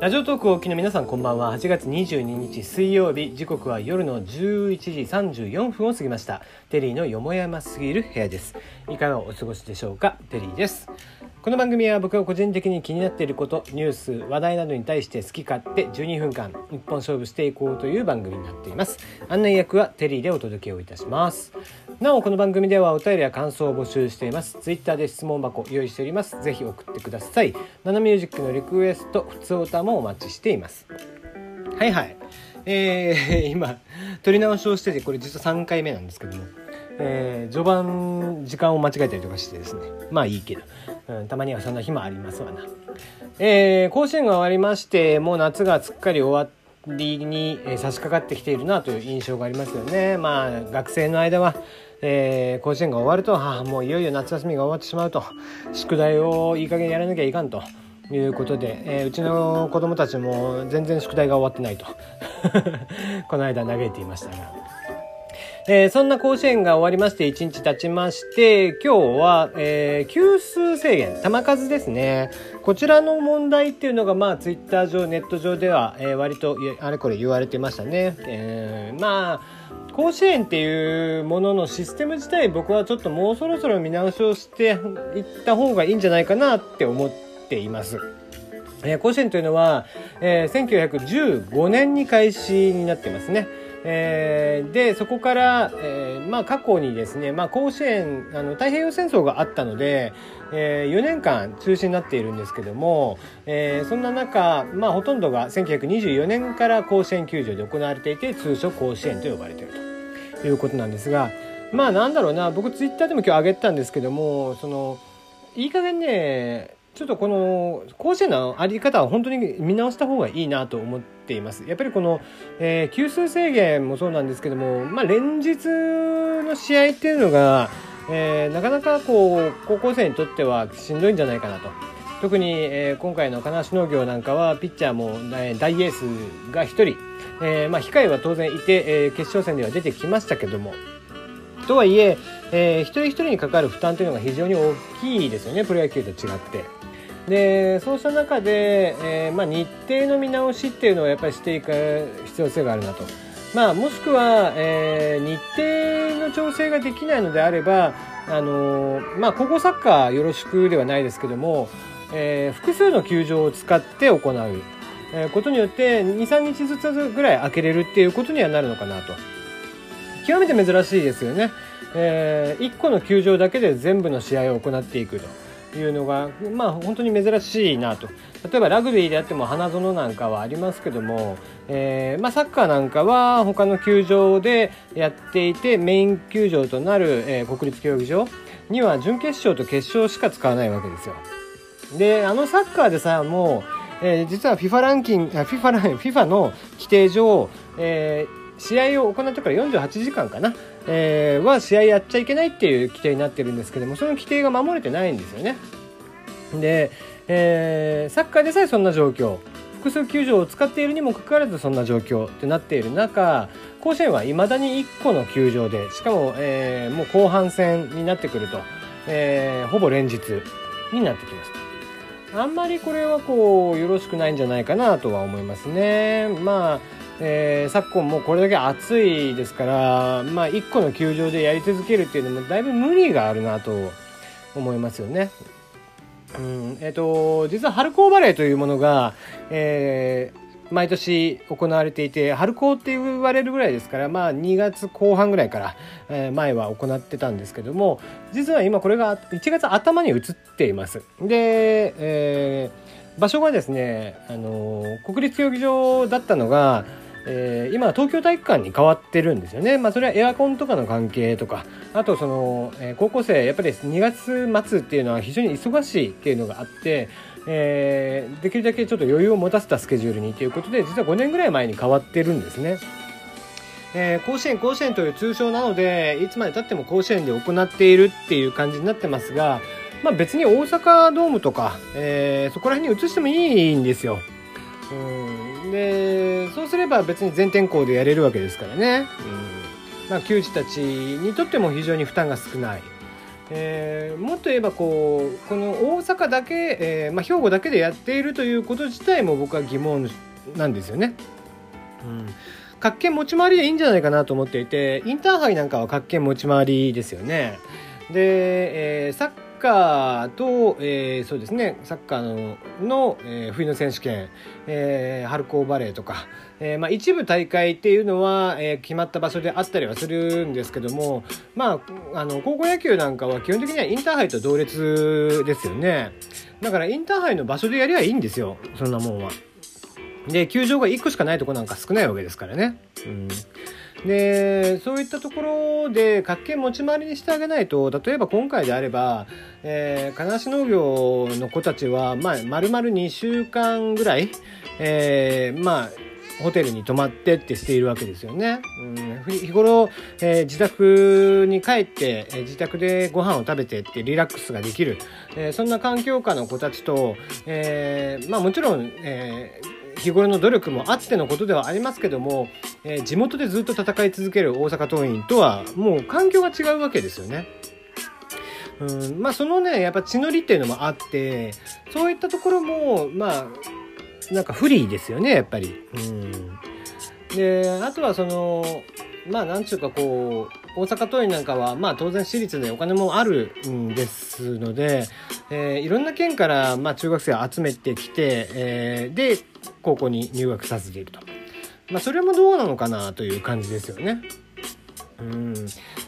ラジオトークをお聞きの皆さんこんばんは。8月22日水曜日。時刻は夜の11時34分を過ぎました。テリーのよもやますぎる部屋です。いかがお過ごしでしょうか？テリーです。この番組は僕が個人的に気になっていることニュース話題などに対して好き勝手12分間一本勝負していこうという番組になっています。案内役はテリーでお届けをいたします。なおこの番組ではお便りや感想を募集しています。ツイッターで質問箱用意しております。ぜひ送ってください。ナナミュージックのリクエスト普通歌もお待ちしています。はいはい。えー、今撮り直しをしててこれ実は3回目なんですけども。えー、序盤時間を間違えたりとかしてですね。まあいいけど、うん、たまにはそんな日もありますわな、えー、甲子園が終わりましてもう夏がすっかり終わりに、えー、差し掛かってきているなという印象がありますよね。まあ学生の間はえー、甲子園が終わると、あ、もういよいよ夏休みが終わってしまうと宿題をいい加減やらなきゃいかんということで、えー、うちの子供たちも全然宿題が終わってないと。この間嘆いていましたが。えー、そんな甲子園が終わりまして1日経ちまして今日は、えー、球数制限球数ですね。こちらの問題っていうのがまあツイッター上ネット上では、えー、割とあれこれ言われてましたね、えー、まあ甲子園っていうもののシステム自体僕はちょっともうそろそろ見直しをしていった方がいいんじゃないかなって思っています。えー、甲子園というのは、えー、1915年に開始になってますね。えー、でそこから、えーまあ、過去にですね、まあ、甲子園あの太平洋戦争があったので、えー、4年間中止になっているんですけども、えー、そんな中、まあ、ほとんどが1924年から甲子園球場で行われていて通称甲子園と呼ばれているということなんですがまあなんだろうな僕ツイッターでも今日上げたんですけどもそのいい加減ねちょっとこの甲子園のあり方は本当に見直した方がいいなと思っています。やっぱりこの、えー、球数制限もそうなんですけども、まあ、連日の試合っていうのが、えー、なかなかこう高校生にとってはしんどいんじゃないかなと。特に、えー、今回の金足農業なんかはピッチャーも、えー、大エースが1人、えーまあ、控えは当然いて、えー、決勝戦では出てきましたけどもとはいええー、一人一人にかかる負担というのが非常に大きいですよねプロ野球と違って。でそうした中で、えーまあ、日程の見直しっていうのをやっぱりしていく必要性があるなと。まあ、もしくは、えー、日程の調整ができないのであれば、あのー、まあ、高校サッカーよろしくではないですけども、えー、複数の球場を使って行う、ことによって23日ずつぐらい開けれるっていうことにはなるのかなと極めて珍しいですよね、えー、1個の球場だけで全部の試合を行っていくと。いうのがまあ本当に珍しいなと例えばラグビーであっても花園なんかはありますけども、えー、まあ、サッカーなんかは他の球場でやっていてメイン球場となる、えー、国立競技場には準決勝と決勝しか使わないわけですよ。であのサッカーでさもう、えー、実は FIFA ランキング FIFA, ラ FIFA の規定上、えー試合を行ってから48時間かな、えー、は試合やっちゃいけないっていう規定になってるんですけどもその規定が守れてないんですよね。で、えー、サッカーでさえそんな状況複数球場を使っているにもかかわらずそんな状況ってなっている中甲子園はいまだに1個の球場でしかも、えー、もう後半戦になってくると、えー、ほぼ連日になってきますあんまりこれはこうよろしくないんじゃないかなとは思いますね。まあえー、昨今もうこれだけ暑いですから、まあ、1個の球場でやり続けるっていうのもだいぶ無理があるなと思いますよね。うんえーと、実は春高バレーというものが、えー、毎年行われていて春高って言われるぐらいですから、まあ、2月後半ぐらいから、えー、前は行ってたんですけども実は今これが1月頭に移っています。で、えー、場所がですね、あの国立競技場だったのがえー、今東京体育館に変わってるんですよね。まあそれはエアコンとかの関係とか、あとその、えー、高校生、やっぱり2月末っていうのは非常に忙しいっていうのがあって、えー、できるだけちょっと余裕を持たせたスケジュールにということで、実は5年ぐらい前に変わってるんですね。えー、甲子園甲子園という通称なので、いつまでたっても甲子園で行っているっていう感じになってますが、まあ別に大阪ドームとか、えー、そこら辺に移してもいいんですよ。うん。でそうすれば別に全天候でやれるわけですからね、うん。まあ、球児たちにとっても非常に負担が少ない、えー、もっと言えばこうこの大阪だけ、えーまあ、兵庫だけでやっているということ自体も僕は疑問なんですよね。うん。各県持ち回りでいいんじゃないかなと思っていてインターハイなんかは各県持ち回りですよね。で、えー、サッカーと、えー、そうですねサッカーのの、えー、冬の選手権、えー、春高バレーとか、えーまあ、一部大会っていうのは、えー、決まった場所であったりはするんですけども、まあ、あの高校野球なんかは基本的にはインターハイと同列ですよねだからインターハイの場所でやりゃいいんですよそんなもんは。で球場が1個しかないとこなんか少ないわけですからね。うんでそういったところで活気持ち回りにしてあげないと例えば今回であれば、えー、金足農業の子たちは、まあ、丸々2週間ぐらい、えー、まあホテルに泊まってってしているわけですよね。うん、日頃、えー、自宅に帰って、えー、自宅でご飯を食べてってリラックスができる、えー、そんな環境下の子たちと、えー、まあもちろん、えー日頃の努力もあってのことではありますけども、えー、地元でずっと戦い続ける大阪桐蔭とはもう環境が違うわけですよね。うん、まあそのねやっぱ血のりっていうのもあってそういったところもまあなんか不利ですよねやっぱり。うん、であとはそのまあなんちゅうかこう大阪桐蔭なんかはまあ当然私立でお金もあるんですので、えー、いろんな県からまあ中学生を集めてきて、えー、で高校に入学させていると。まあ、それもどうなのかなという感じですよね。うん、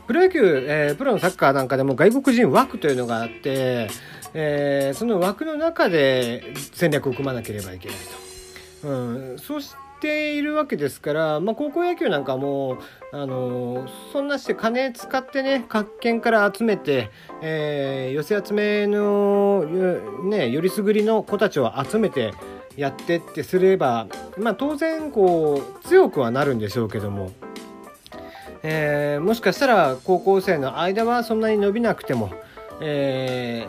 プロ野球、えー、プロのサッカーなんかでも外国人枠というのがあって、えー、その枠の中で戦略を組まなければいけないと。うん、そうしているわけですから、まあ、高校野球なんかも、あの、そんなして金使ってね各県から集めて、えー、寄せ集めの、ね、よりすぐりの子たちを集めてやってってすれば、まあ、当然こう強くはなるんでしょうけども、えー、もしかしたら高校生の間はそんなに伸びなくても、え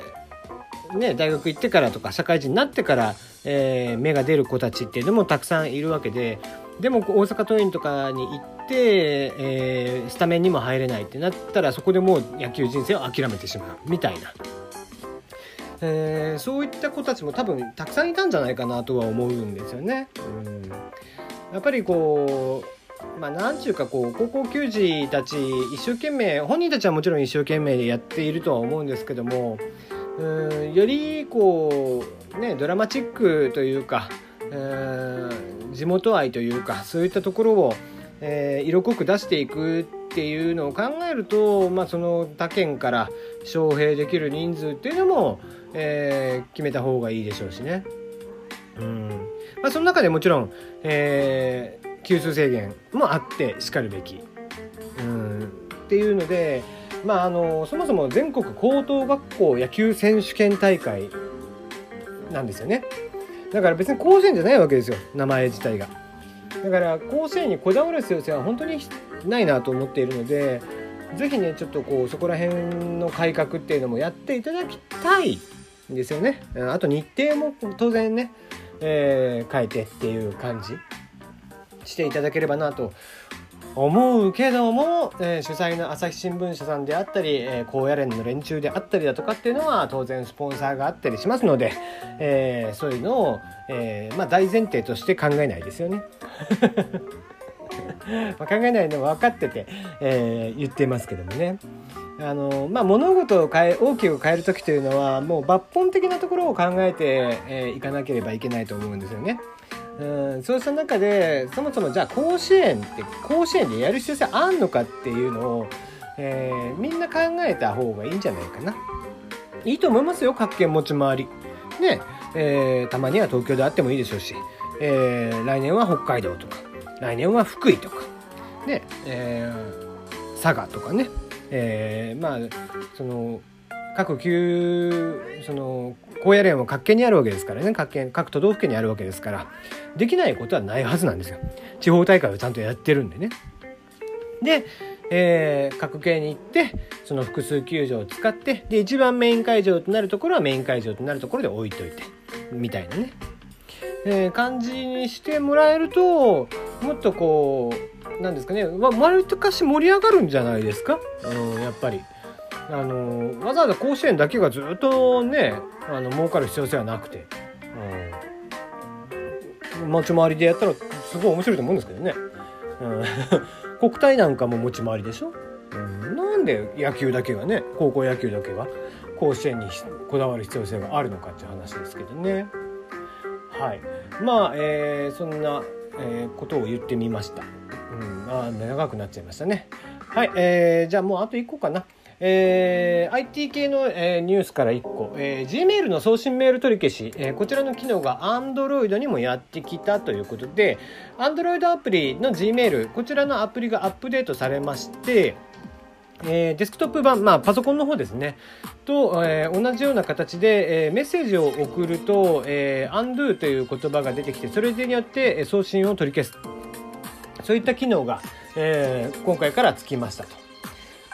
ー、ね、大学行ってからとか社会人になってから、えー、芽が出る子たちっていうのもたくさんいるわけででも大阪桐蔭とかに行って、えー、スタメンにも入れないってなったらそこでもう野球人生を諦めてしまうみたいな。えー、そういった子たちも多分たくさんいたんじゃないかなとは思うんですよね。うん、やっぱりこうまあ、なんちゅうかこう高校球児たち一生懸命本人たちはもちろん一生懸命でやっているとは思うんですけどもうんよりこうねドラマチックというかうん地元愛というかそういったところを、えー、色濃く出していくっていうのを考えると、まあ、その他県から招聘できる人数っていうのも、えー、決めた方がいいでしょうしね。うんまあ、その中でもちろん、えー、級数制限もあってしかるべき。うんっていうので、まあ、あのそもそも全国高等学校野球選手権大会なんですよね。だから別に甲子園じゃないわけですよ名前自体が。だから甲子園にこだわる必要性は本当にないなと思っているので是非ねちょっとこうそこら辺の改革っていうのもやっていただきたいんですよね。あと日程も当然ね、えー、変えてっていう感じしていただければなと思うけども、えー、主催の朝日新聞社さんであったり、えー、高野連の連中であったりだとかっていうのは当然スポンサーがあったりしますので、えー、そういうのを、えーまあ、大前提として考えないですよね。まあ考えないの分かってて、えー、言ってますけどもね。あのまあ、物事を変え大きく変える時というのはもう抜本的なところを考えて、えー、いかなければいけないと思うんですよね。うんそうした中でそもそもじゃあ甲子園って甲子園でやる必要性あんのかっていうのを、えー、みんな考えた方がいいんじゃないかな。いいと思いますよ各県持ち回り。ねえー、たまには東京であってもいいでしょうし、えー、来年は北海道とか来年は福井とか、ねえー、佐賀とかね、え、まあその各級その高野連は各県にあるわけですからね。各県各都道府県にあるわけですから。できないことはないはずなんですよ。地方大会をちゃんとやってるんでね。で、えー、各県に行ってその複数球場を使ってで一番メイン会場となるところはメイン会場となるところで置いといてみたいなね、えー、感じにしてもらえるともっとこうなんですかね。割とかし盛り上がるんじゃないですか、うん、やっぱり。あのわざわざ甲子園だけがずっとねあの儲かる必要性はなくて、うん、持ち回りでやったらすごい面白いと思うんですけどね、うん、国体なんかも持ち回りでしょ、うん、なんで野球だけがね高校野球だけが甲子園にこだわる必要性があるのかっていう話ですけどね。はい。まあ、えー、そんな、えー、ことを言ってみました、うん、あ長くなっちゃいましたね。はい、えー、じゃあもうあと1個かな。えー、IT 系の、えー、ニュースから1個、えー、Gmail の送信メール取り消し、えー、こちらの機能が Android にもやってきたということで Android アプリの Gmail こちらのアプリがアップデートされましてえー、デスクトップ版、まあ、パソコンの方ですね、と、えー、同じような形で、えー、メッセージを送ると、えー、undo という言葉が出てきて、それによって送信を取り消す。そういった機能が、えー、今回からつきましたと。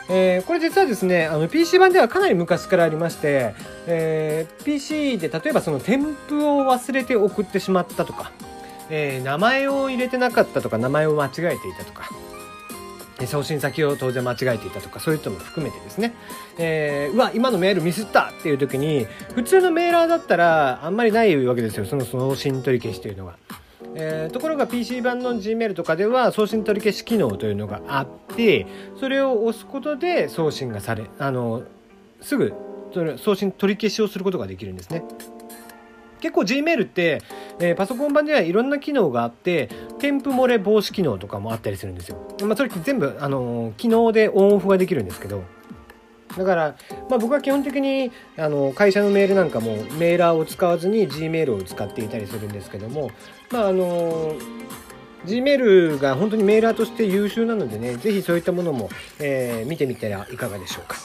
えー、これ実はですねあの PC 版ではかなり昔からありまして、えー、PC で例えばその添付を忘れて送ってしまったとか、えー、名前を入れてなかったとか名前を間違えていたとか送信先を当然間違えていたとかそういう人も含めてですね、えー、うわ今のメールミスったっていう時に普通のメーラーだったらあんまりないわけですよその送信取り消しというのが。えー、ところが PC 版の Gmail とかでは送信取り消し機能というのがあってそれを押すことで送信がされあのすぐ送信取り消しをすることができるんですね。結構 Gmail って、えー、パソコン版ではいろんな機能があって添付漏れ防止機能とかもあったりするんですよ。まあ、それ全部、あのー、機能でオンオフができるんですけどだから、まあ、僕は基本的にあの会社のメールなんかもメーラーを使わずに Gmail を使っていたりするんですけども、まああの Gmail が本当にメーラーとして優秀なのでね、ぜひそういったものも、えー、見てみたらいかがでしょうか。